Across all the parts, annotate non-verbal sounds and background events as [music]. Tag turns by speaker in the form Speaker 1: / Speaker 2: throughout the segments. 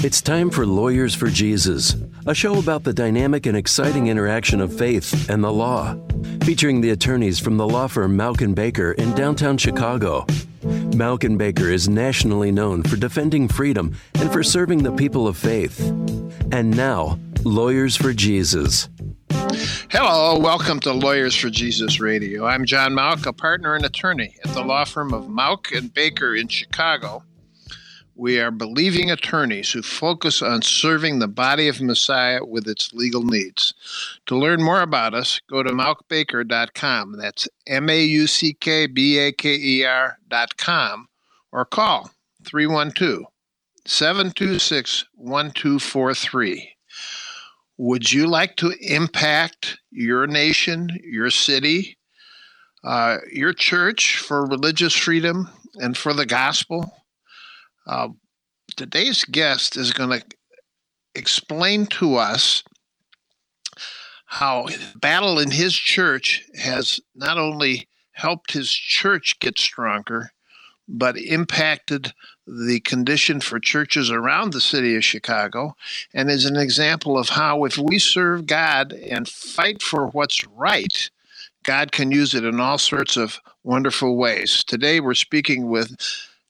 Speaker 1: It's time for Lawyers for Jesus, a show about the dynamic and exciting interaction of faith and the law, featuring the attorneys from the law firm Mauck Baker in downtown Chicago. Mauck Baker is nationally known for defending freedom and for serving the people of faith. And now, Lawyers for Jesus.
Speaker 2: Hello, welcome to Lawyers for Jesus Radio. I'm John Mauck, a partner and attorney at the law firm of Mauck and Baker in Chicago. We are believing attorneys who focus on serving the body of Messiah with its legal needs. To learn more about us, go to mauckbaker.com. That's M A U C K B A K E R.com or call 312 726 1243. Would you like to impact your nation, your city, uh, your church for religious freedom and for the gospel? Uh, today's guest is going to explain to us how battle in his church has not only helped his church get stronger, but impacted the condition for churches around the city of Chicago, and is an example of how, if we serve God and fight for what's right, God can use it in all sorts of wonderful ways. Today, we're speaking with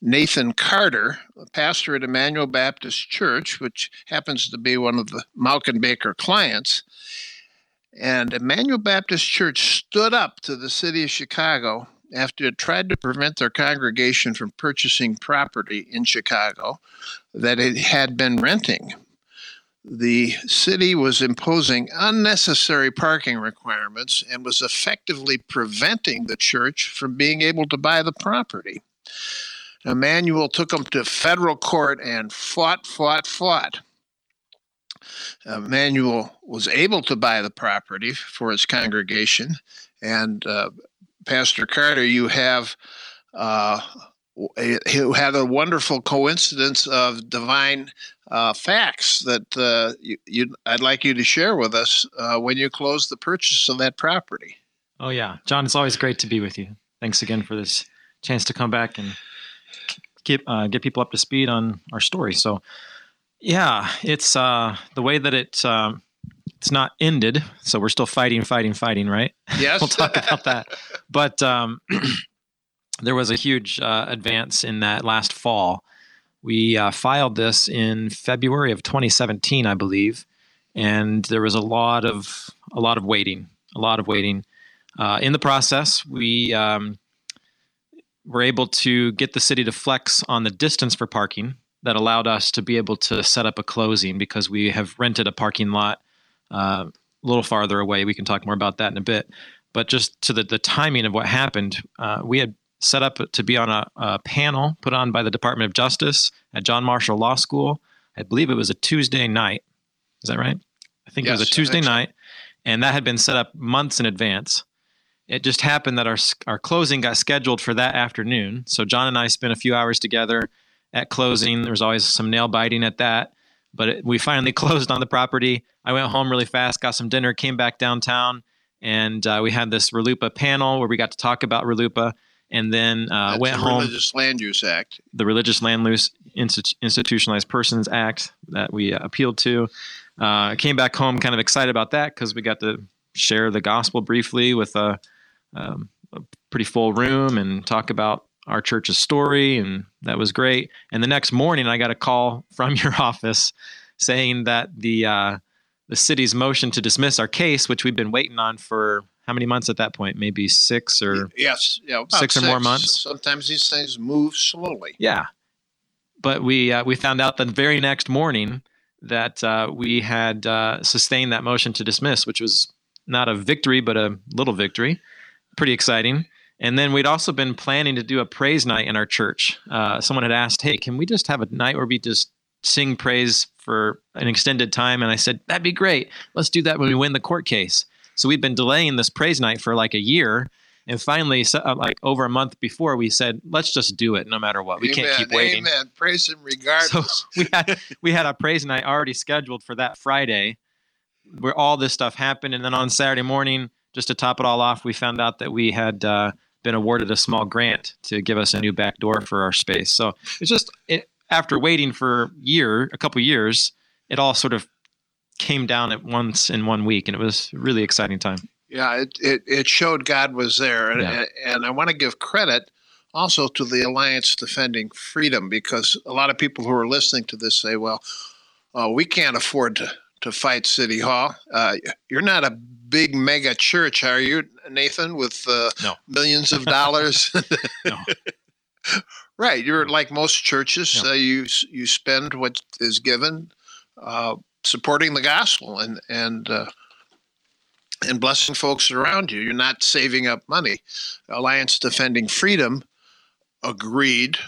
Speaker 2: Nathan Carter, a pastor at Immanuel Baptist Church, which happens to be one of the Mauck Baker clients. And Immanuel Baptist Church stood up to the city of Chicago after it tried to prevent their congregation from purchasing property in Chicago that it had been renting. The city was imposing unnecessary parking requirements and was effectively preventing the church from being able to buy the property. Immanuel took him to federal court and fought, fought, fought. Immanuel was able to buy the property for his congregation. And uh, Pastor Carter, you have uh, you had a wonderful coincidence of divine uh, facts that uh, you, I'd like you to share with us uh, when you close the purchase of that property.
Speaker 3: Oh yeah, John, it's always great to be with you. Thanks again for this chance to come back and get uh, get people up to speed on our story. So, yeah, it's uh, the way that it um, it's not ended. So we're still fighting, fighting, fighting, right?
Speaker 2: Yes, [laughs]
Speaker 3: we'll talk about that. But um, [clears throat] there was a huge uh, advance in that last fall. We uh, filed this in February of 2017, I believe, and there was a lot of a lot of waiting, a lot of waiting. Uh, in the process, we um, were able to get the city to flex on the distance for parking that allowed us to be able to set up a closing because we have rented a parking lot uh, a little farther away. We can talk more about that in a bit. But just to the, the timing of what happened, uh, we had set up to be on a, a, panel put on by the Department of Justice at John Marshall Law School. I believe it was a Tuesday night. Is that right? I think yes, it was a Tuesday night. And that had been set up months in advance it just happened that our our closing got scheduled for that afternoon. So John and I spent a few hours together at closing. There was always some nail biting at that, but it, we finally [laughs] closed on the property. I went home really fast, got some dinner, came back downtown, and uh, we had this RLUIPA panel where we got to talk about RLUIPA, and then uh, went home.
Speaker 2: the
Speaker 3: home.
Speaker 2: Religious Land Use Act,
Speaker 3: the Religious Land Use Institutionalized Persons Act that we uh, appealed to. Uh, came back home kind of excited about that because we got to share the gospel briefly with a uh, um, a pretty full room and talk about our church's story, and that was great. And the next morning, I got a call [laughs] from your office saying that the uh, the city's motion to dismiss our case, which we've been waiting on for how many months at that point? Maybe six or
Speaker 2: yes, yeah,
Speaker 3: six, six or more months.
Speaker 2: Sometimes these things move slowly.
Speaker 3: Yeah, but we uh, we found out the very next morning that uh, we had uh, sustained that motion to dismiss, which was not a victory, but a little victory pretty exciting. And then we'd also been planning to do a praise night in our church. Uh, someone had asked, "Hey, can we just have a night where we just sing praise for an extended time?" And I said, "That'd be great. Let's do that when we win the court case." So we've been delaying this praise night for like a year, and finally, uh, like over a month before, we said, "Let's just do it, no matter what. We
Speaker 2: Amen.
Speaker 3: can't keep waiting."
Speaker 2: Amen. Praise Him regardless.
Speaker 3: So [laughs] we had we had a praise night already scheduled for that Friday, where all this stuff happened, and then on Saturday morning just to top it all off, we found out that we had uh, been awarded a small grant to give us a new back door for our space. So it's just it, after waiting for a year, a couple years, it all sort of came down at once in one week, and it was a really exciting time.
Speaker 2: Yeah, it, it, it showed God was there. And,
Speaker 3: Yeah.
Speaker 2: and I want to give credit also to the Alliance Defending Freedom because a lot of people who are listening to this say, well, uh, we can't afford to, to fight City Hall. Uh, you're not a big mega church, are you, Nathan, with uh,
Speaker 3: No.
Speaker 2: millions of dollars? [laughs] [laughs]
Speaker 3: No.
Speaker 2: Right. You're like most churches,
Speaker 3: Yeah.
Speaker 2: uh, you, you spend what is given uh, supporting the gospel and, and, uh, and blessing folks around you. You're not saving up money. Alliance Defending Freedom agreed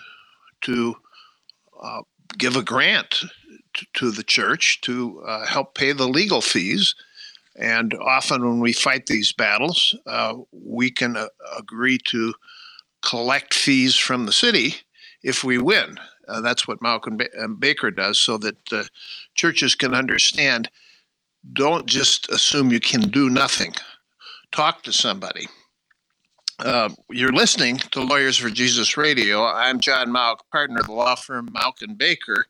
Speaker 2: to uh, give a grant to, to the church to uh, help pay the legal fees. And often, when we fight these battles, uh, we can uh, agree to collect fees from the city if we win. Uh, that's what Malcolm ba- uh, Baker does, so that uh, churches can understand don't just assume you can do nothing. Talk to somebody. Uh, you're listening to Lawyers for Jesus Radio. I'm John Mauck, partner of the law firm Mauck and Baker.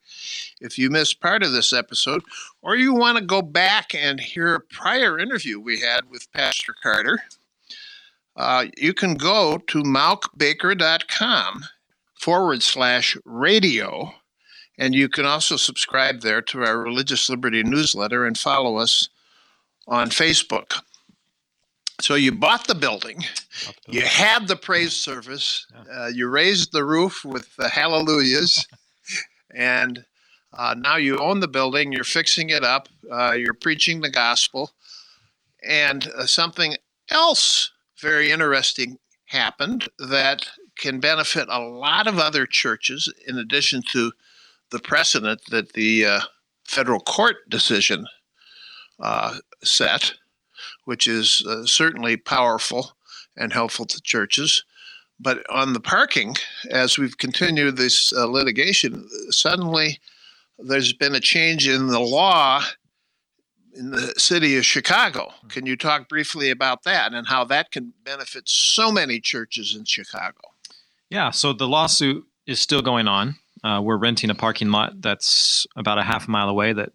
Speaker 2: If you missed part of this episode, or you want to go back and hear a prior interview we had with Pastor Carter, uh, you can go to mauckbaker.com forward slash radio and you can also subscribe there to our Religious Liberty newsletter and follow us on Facebook. So you bought the building, you had the praise service, uh, you raised the roof with the hallelujahs, [laughs] and uh, now you own the building, you're fixing it up, uh, you're preaching the gospel, and uh, something else very interesting happened that can benefit a lot of other churches in addition to the precedent that the uh, federal court decision uh, set, which is uh, certainly powerful and helpful to churches. But on the parking, as we've continued this uh, litigation, suddenly there's been a change in the law in the city of Chicago. Can you talk briefly about that and how that can benefit so many churches in Chicago?
Speaker 3: Yeah, so the lawsuit is still going on. Uh, we're renting a parking lot that's about a half mile away that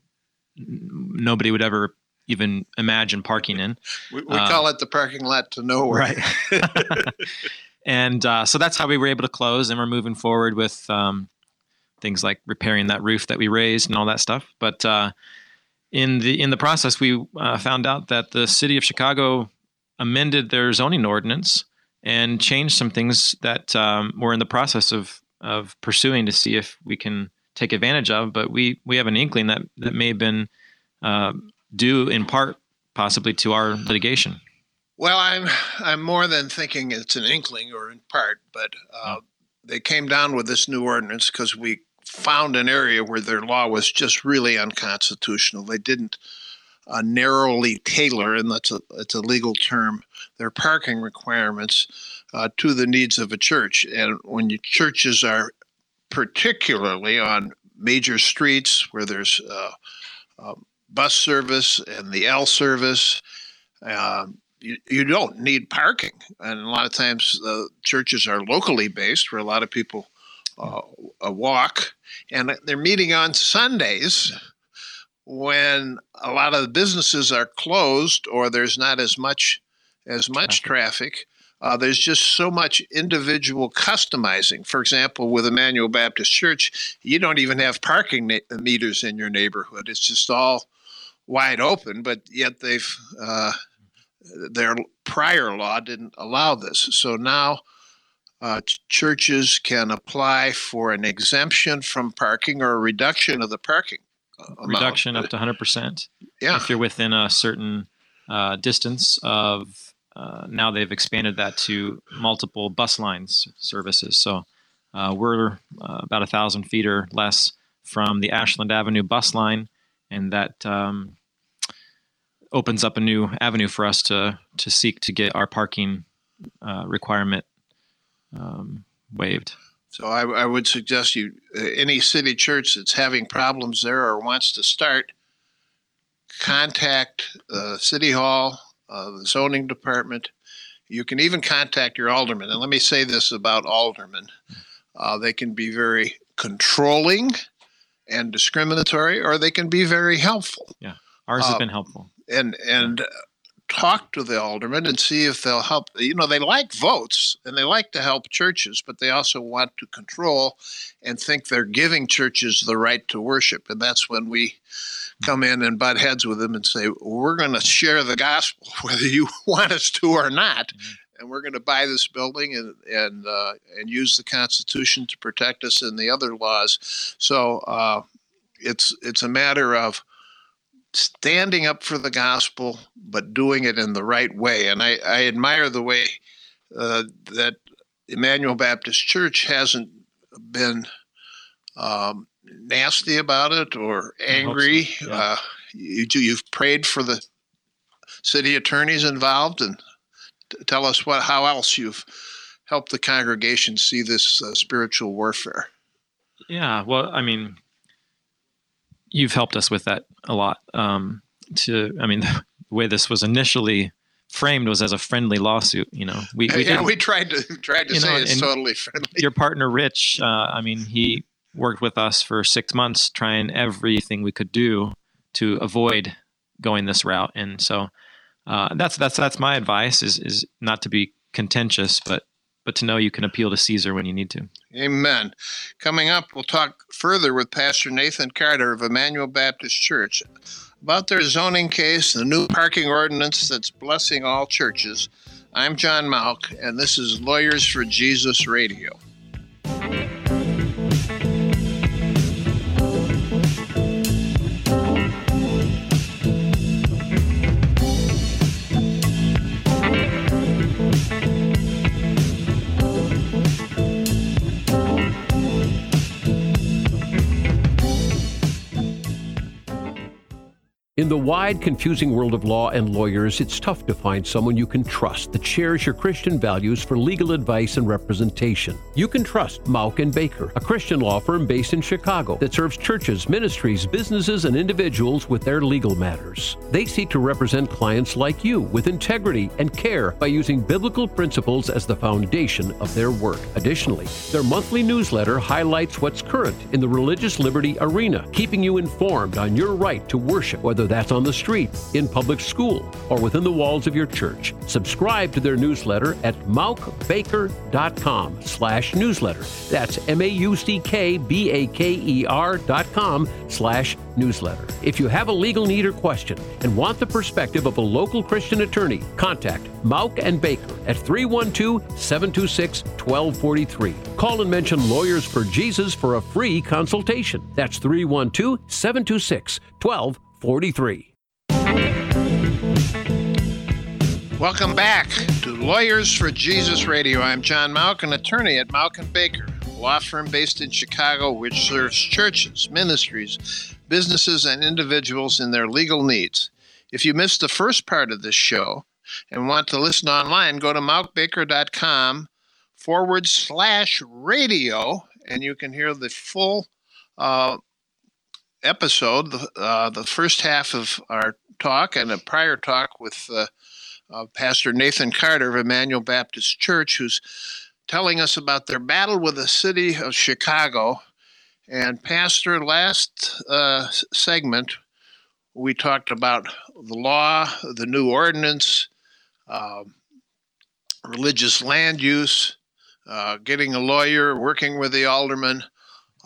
Speaker 3: nobody would ever even imagine parking in.
Speaker 2: We, we
Speaker 3: Uh,
Speaker 2: call it the parking lot to nowhere. Right. [laughs]
Speaker 3: and uh, so that's how we were able to close, and we're moving forward with um, things like repairing that roof that we raised and all that stuff. But uh, in the in the process, we uh, found out that the city of Chicago amended their zoning ordinance and changed some things that um, we're in the process of of pursuing to see if we can take advantage of. But we we have an inkling that that may have been uh, due in part possibly to our litigation.
Speaker 2: Well, I'm I'm more than thinking it's an inkling or in part, but uh, they came down with this new ordinance because we found an area where their law was just really unconstitutional. They didn't uh, narrowly tailor, and that's a it's a legal term, their parking requirements uh, to the needs of a church. And when you, churches are particularly on major streets where there's uh, uh, bus service and the L service. Um, you, you don't need parking. And a lot of times uh, churches are locally based where a lot of people uh, uh, walk. And they're meeting on Sundays when a lot of the businesses are closed or there's not as much as much traffic. Uh, there's just so much individual customizing. For example, with Immanuel Baptist Church, you don't even have parking na- meters in your neighborhood. It's just all wide open, but yet they've uh, their prior law didn't allow this. So now uh, churches can apply for an exemption from parking or a reduction of the parking uh, amount.
Speaker 3: Reduction up to 100%.
Speaker 2: Yeah.
Speaker 3: if you're within a certain uh, distance of uh, now they've expanded that to multiple bus lines services so uh, we're uh, about a thousand feet or less from the ashland avenue bus line and that um, opens up a new avenue for us to to seek to get our parking uh, requirement um, waived
Speaker 2: So I, I would suggest you, uh, any city church that's having problems there or wants to start, contact uh, City Hall, uh, the zoning department. You can even contact your alderman. And let me say this about aldermen. Uh, they can be very controlling and discriminatory, or they can be very helpful.
Speaker 3: Yeah, ours has
Speaker 2: Uh,
Speaker 3: been helpful.
Speaker 2: and and talk to the aldermen and see if they'll help. You know, they like votes and they like to help churches, but they also want to control and think they're giving churches the right to worship. And that's when we come in and butt heads with them and say, we're going to share the gospel [laughs] whether you [laughs] want us to or not. And we're going to buy this building and and uh, and use the Constitution to protect us and the other laws. So uh, it's it's a matter of standing up for the gospel, but doing it in the right way. And I, I admire the way uh, that Immanuel Baptist Church hasn't been um, nasty about it or angry.
Speaker 3: so, yeah.
Speaker 2: uh, you, you've prayed for the city attorneys involved, and tell us what how else you've helped the congregation see this uh, spiritual warfare.
Speaker 3: Yeah, well, I mean, you've helped us with that a lot. Um, to, I mean, [laughs] the way this was initially framed was as a friendly lawsuit. You know, we, we [laughs]
Speaker 2: yeah, we tried to tried to say
Speaker 3: know,
Speaker 2: it's totally friendly.
Speaker 3: your partner Rich. Uh, I mean, he worked with us for six months, trying everything we could do to avoid going this route. And so uh, that's that's that's my advice: is is not to be contentious, but but to know you can appeal to Caesar when you need to.
Speaker 2: Amen. Coming up, we'll talk further with Pastor Nathan Carter of Immanuel Baptist Church about their zoning case, the new parking ordinance that's blessing all churches. I'm John Mauck, and this is Lawyers for Jesus Radio.
Speaker 4: In the wide, confusing world of law and lawyers, it's tough to find someone you can trust that shares your Christian values for legal advice and representation. You can trust Mauck and Baker, a Christian law firm based in Chicago that serves churches, ministries, businesses, and individuals with their legal matters. They seek to represent clients like you with integrity and care by using biblical principles as the foundation of their work. Additionally, their monthly newsletter highlights what's current in the religious liberty arena, keeping you informed on your right to worship, whether that's on the street, in public school, or within the walls of your church. Subscribe to their newsletter at mauckbaker.com slash newsletter. That's M-A-U-C-K-B-A-K-E-R dot com slash newsletter. If you have a legal need or question and want the perspective of a local Christian attorney, contact Mauck and Baker at 312-726-1243. Call and mention Lawyers for Jesus for a free consultation. That's 312-726-1243. 43.
Speaker 2: Welcome back to Lawyers for Jesus Radio. I'm John Mauck, an attorney at Mauck and Baker, a law firm based in Chicago which serves churches, ministries, businesses, and individuals in their legal needs. If you missed the first part of this show and want to listen online, go to mauckbaker.com forward slash radio, and you can hear the full uh, episode, the, uh, the first half of our talk and a prior talk with uh, uh, Pastor Nathan Carter of Immanuel Baptist Church, who's telling us about their battle with the city of Chicago. And, Pastor, last uh, segment, we talked about the law, the new ordinance, um, religious land use, uh, getting a lawyer, working with the alderman.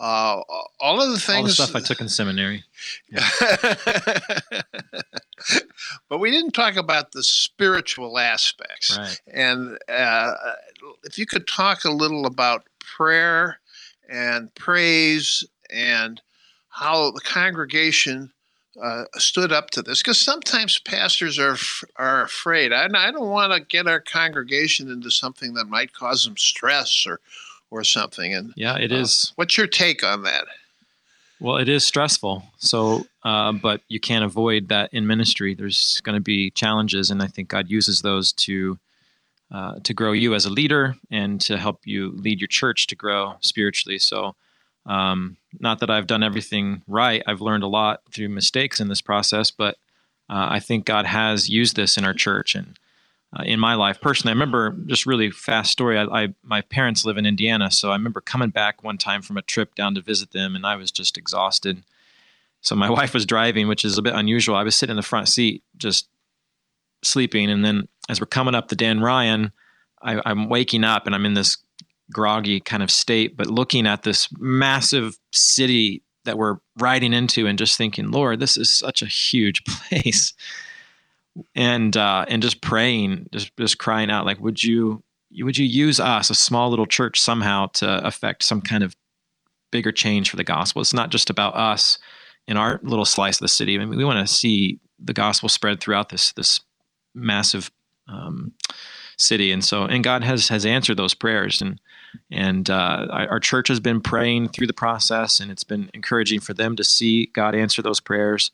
Speaker 2: Uh, all of the things.
Speaker 3: All the stuff I took in seminary. [laughs]
Speaker 2: but we didn't talk about the spiritual aspects.
Speaker 3: Right.
Speaker 2: And uh, if you could talk a little about prayer and praise and how the congregation uh, stood up to this, because sometimes pastors are are afraid. I, I don't want to get our congregation into something that might cause them stress or or something. And
Speaker 3: Yeah, it
Speaker 2: uh,
Speaker 3: is.
Speaker 2: what's your take on that?
Speaker 3: Well, it is stressful. So, uh, but you can't avoid that in ministry. There's going to be challenges, and I think God uses those to uh, to grow you as a leader and to help you lead your church to grow spiritually. So, um, not that I've done everything right. I've learned a lot through mistakes in this process, but uh, I think God has used this in our church, and uh, in my life personally. I remember just really fast story. I, I, my parents live in Indiana, so I remember coming back one time from a trip down to visit them, and I was just exhausted. So my [laughs] wife was driving, which is a bit unusual. I was sitting in the front seat, just sleeping, and then as we're coming up the Dan Ryan, I, I'm waking up and I'm in this groggy kind of state, but looking at this massive city that we're riding into and just thinking, Lord, this is such a huge [laughs] place and uh, and just praying, just just crying out, like, would you would you use us, a small little church, somehow to affect some kind of bigger change for the gospel? It's not just about us in our little slice of the city. I mean, we want to see the gospel spread throughout this this massive um, city, and so and God has has answered those prayers, and and uh, our church has been praying through the process, and it's been encouraging for them to see God answer those prayers.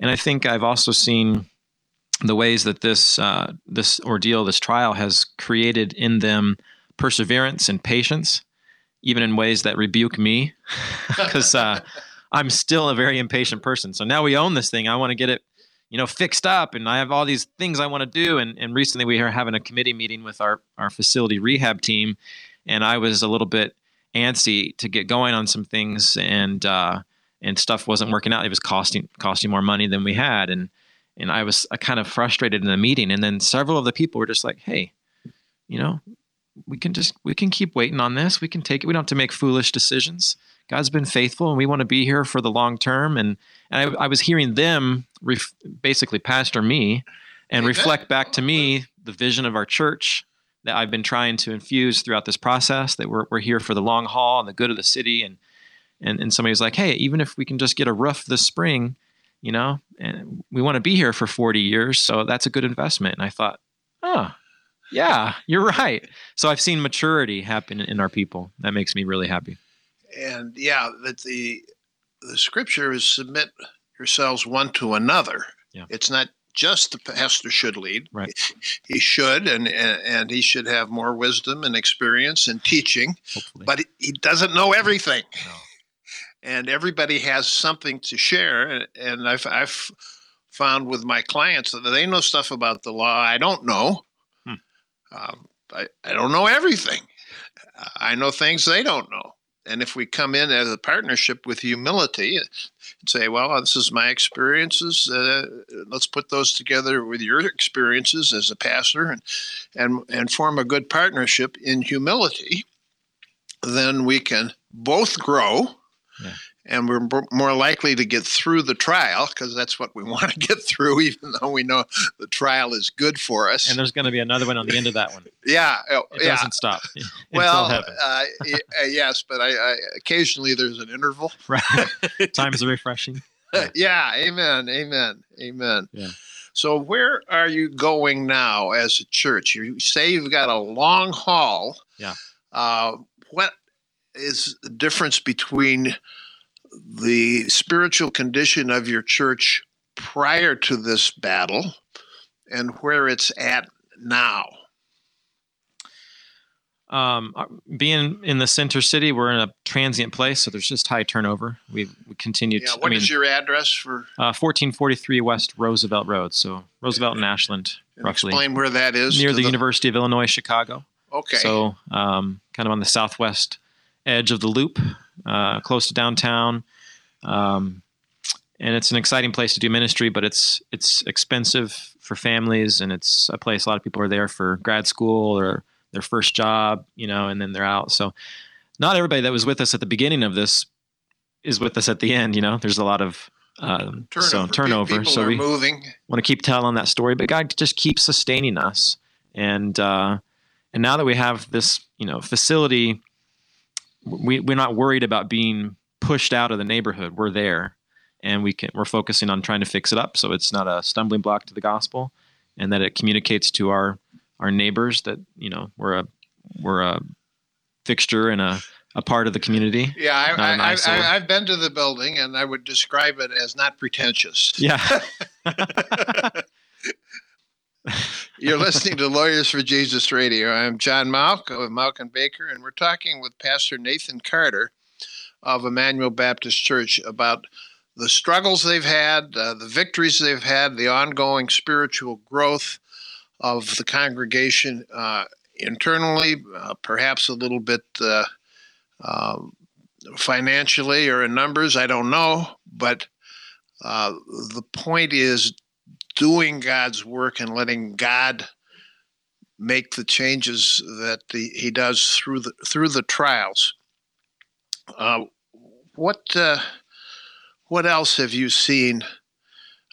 Speaker 3: And I think I've also seen the ways that this uh, this ordeal, this trial, has created in them perseverance and patience, even in ways that rebuke me, [laughs] because uh, I'm still a very impatient person. So now we own this thing. I want to get it, you know, fixed up, and I have all these things I want to do. And, and recently we are having a committee meeting with our our facility rehab team, and I was a little bit antsy to get going on some things, and uh, and stuff wasn't working out. It was costing costing more money than we had, and and I was uh, kind of frustrated in the meeting. And then several of the people were just like, "Hey, you know, we can just we can keep waiting on this. We can take it. We don't have to make foolish decisions. God's been faithful, and we want to be here for the long term." And and I, I was hearing them ref, basically pastor me and reflect back to me the vision of our church that I've been trying to infuse throughout this process. That we're we're here for the long haul and the good of the city. And and and somebody was like, "Hey, even if we can just get a roof this spring." You know, and we want to be here for 40 years. So that's a good investment. And I thought, oh, yeah, you're right. So I've seen maturity happen in our people. That makes me really happy.
Speaker 2: And yeah, that the the scripture is submit yourselves one to another.
Speaker 3: Yeah.
Speaker 2: It's not just the pastor should lead.
Speaker 3: Right.
Speaker 2: He should, and, and, and he should have more wisdom and experience and teaching.
Speaker 3: Hopefully.
Speaker 2: But he doesn't know everything.
Speaker 3: No
Speaker 2: and everybody has something to share. And I've, I've found with my clients that they know stuff about the law I don't know. Hmm. Um, I, I don't know everything. I know things they don't know. And if we come in as a partnership with humility and say, well, this is my experiences, uh, let's put those together with your experiences as a pastor and, and, and form a good partnership in humility, then we can both grow. And we're more likely to get through the trial because that's what we [laughs] want to get through, even though we know the trial is good for us.
Speaker 3: And there's going to be another one on the end of that one.
Speaker 2: yeah,
Speaker 3: oh,
Speaker 2: it
Speaker 3: yeah. doesn't stop. [laughs]
Speaker 2: well, uh, yes, but I, I, occasionally there's an interval. [laughs]
Speaker 3: Right, times are refreshing.
Speaker 2: Yeah. yeah, amen, amen, amen.
Speaker 3: Yeah.
Speaker 2: So, where are you going now as a church? You say you've got a long haul.
Speaker 3: Yeah.
Speaker 2: Uh, what is the difference between the spiritual condition of your church prior to this battle and where it's at now?
Speaker 3: Um, uh, being in the center city, we're in a transient place, so there's just high turnover. We we continue.
Speaker 2: Yeah, what I mean, is your address for?
Speaker 3: Uh, 1443 West Roosevelt Road, so Roosevelt and Ashland,
Speaker 2: and
Speaker 3: roughly.
Speaker 2: Explain where that is.
Speaker 3: Near the, the, University of Illinois Chicago.
Speaker 2: Okay.
Speaker 3: So, um, kind of on the southwest edge of the loop, uh, close to downtown. Um, and it's an exciting place to do ministry, but it's it's expensive for families, and it's a place a lot of people are there for grad school or their first job, you know, and then they're out. So, not everybody that was with us at the beginning of this is with us at the end. You know, there's a lot of um, turnover. so turnover.
Speaker 2: People
Speaker 3: so we
Speaker 2: moving.
Speaker 3: want to keep telling that story, but God just keeps sustaining us, and uh, and now that we have this, you know, facility we, we're not worried about being pushed out of the neighborhood. We're there and we can, we're focusing on trying to fix it up. So it's not a stumbling block to the gospel and that it communicates to our, our neighbors that, you know, we're a, we're a fixture and a, a part of the community.
Speaker 2: Yeah, I, I, I, I've been to the building, and I would describe it as not pretentious.
Speaker 3: Yeah. [laughs] [laughs]
Speaker 2: You're listening to Lawyers for Jesus Radio. I'm John Mauck of Mauck and Baker, and we're talking with Pastor Nathan Carter of Immanuel Baptist Church about the struggles they've had, uh, the victories they've had, the ongoing spiritual growth of the congregation uh, internally, uh, perhaps a little bit uh, um, financially or in numbers. I don't know, but uh, the point is doing God's work and letting God make the changes that the, He does through the through the trials. Uh, what uh, what else have you seen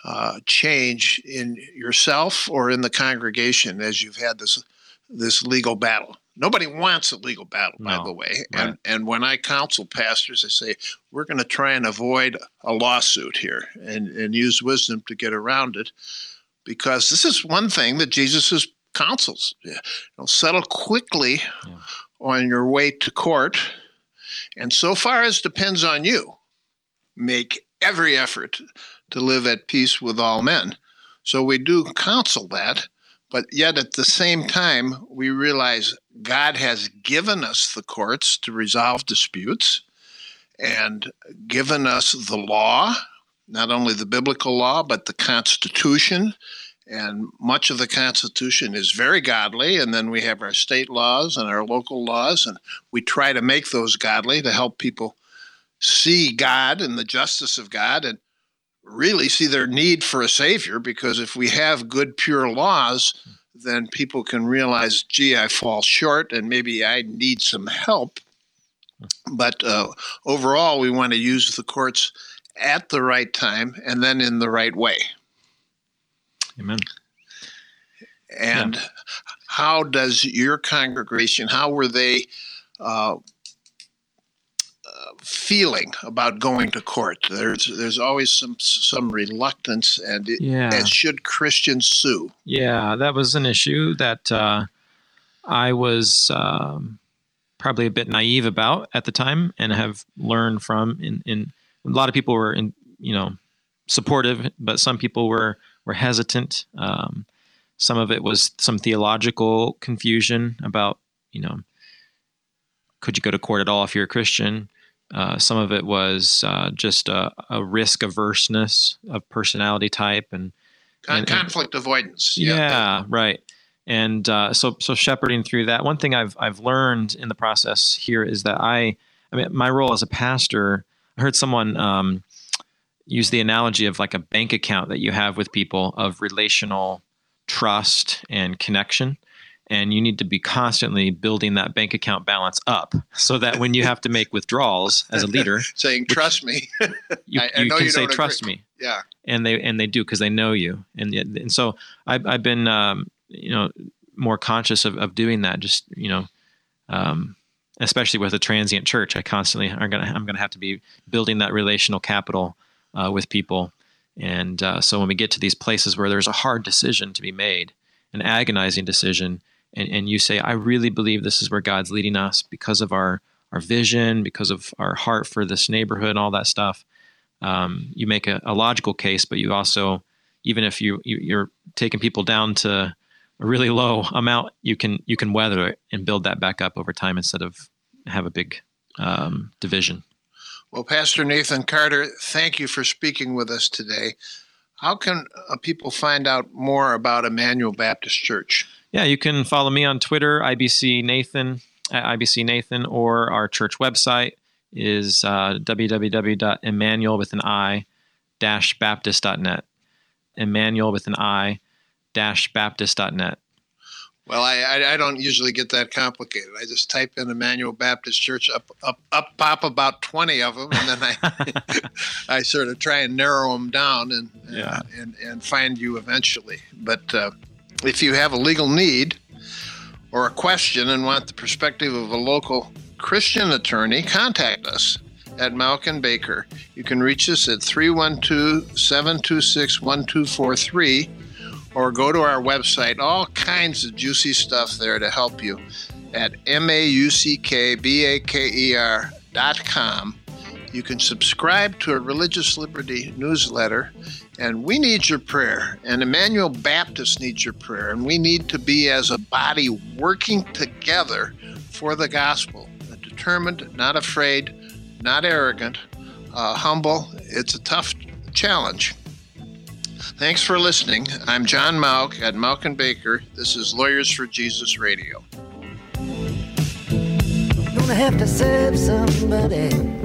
Speaker 2: uh, change in yourself or in the congregation as you've had this this legal battle? Nobody wants a legal battle, by the way.
Speaker 3: right.
Speaker 2: And and when I counsel pastors, I say we're going to try and avoid a lawsuit here and and use wisdom to get around it, because this is one thing that Jesus' counsels. You know, settle quickly
Speaker 3: Yeah.
Speaker 2: on your way to court, and so far as depends on you, make every effort to live at peace with all men. So we do counsel that, but yet at the same time, we realize God has given us the courts to resolve disputes and given us the law, not only the biblical law, but the Constitution. And much of the Constitution is very godly. And then we have our state laws and our local laws, and we try to make those godly to help people see God and the justice of God and really see their need for a savior because if we have good pure laws then people can realize gee i fall short and maybe i need some help. But uh, overall we want to use the courts at the right time and then in the right way.
Speaker 3: Amen.
Speaker 2: and how does your congregation how were they uh, feeling about going to court there's there's always some some reluctance and it,
Speaker 3: Yeah.
Speaker 2: and should christians sue
Speaker 3: Yeah, that was an issue that uh, I was um, probably a bit naive about at the time, and have learned from. In, in a lot of people were, in, you know, supportive, but some people were were hesitant. Um, some of it was some theological confusion about, you know, could you go to court at all if you're a Christian? Uh, some of it was uh, just a, a risk averseness of personality type and
Speaker 2: Con-
Speaker 3: And- and-
Speaker 2: conflict avoidance
Speaker 3: yeah, right. And uh, so, so shepherding through that. One thing I've I've learned in the process here is that I, I mean, my role as a pastor. I heard someone um, use the analogy of like a bank account that you have with people of relational trust and connection. And you need to be constantly building that bank account balance up so that when you have to make withdrawals as a leader, [laughs]
Speaker 2: saying trust me. [laughs]
Speaker 3: You,
Speaker 2: I- I
Speaker 3: you
Speaker 2: know
Speaker 3: can
Speaker 2: you
Speaker 3: say,
Speaker 2: don't agree."
Speaker 3: trust me.
Speaker 2: Yeah.
Speaker 3: And they and they do because they know you. And and so I've I've been um, you know more conscious of, of doing that just you know um, especially with a transient church. I constantly are gonna I'm gonna have to be building that relational capital uh, with people. And uh, so when we get to these places where there's a hard decision to be made an agonizing decision and, and you say I really believe this is where God's leading us because of our our vision because of our heart for this neighborhood and all that stuff. Um, you make a, a logical case, but you also, even if you, you you're taking people down to a really low amount, you can you can weather it and build that back up over time instead of have a big um, division.
Speaker 2: well pastor nathan carter thank you for speaking with us today. How can uh, people find out more about immanuel baptist church
Speaker 3: Yeah, you can follow me on Twitter, IBC Nathan at IBC Nathan, or our church website is uh, www.immanuel with an I dash Baptist.net. Immanuel with an I dash Baptist.net.
Speaker 2: Well, I, I I don't usually get that complicated. I just type in Immanuel Baptist Church, up up up pop about twenty of them, and then I [laughs] I sort of try and narrow them down and
Speaker 3: Yeah.
Speaker 2: and and find you eventually. But uh, if you have a legal need or a question and want the perspective of a local Christian attorney, contact us at Malkin Baker. You can reach us at 312 726 1243 or go to our website. All kinds of juicy stuff there to help you at M-A-U-C-K-B-A-K-E-R dot com. You can subscribe to a Religious Liberty newsletter, and we need your prayer. And Immanuel Baptist needs your prayer, and we need to be as a body working together for the gospel. Determined, not afraid, not arrogant, uh, humble. It's a tough challenge. Thanks for listening. I'm John Mauck at Mauck and Baker. This is Lawyers for Jesus Radio.
Speaker 5: Have to serve somebody.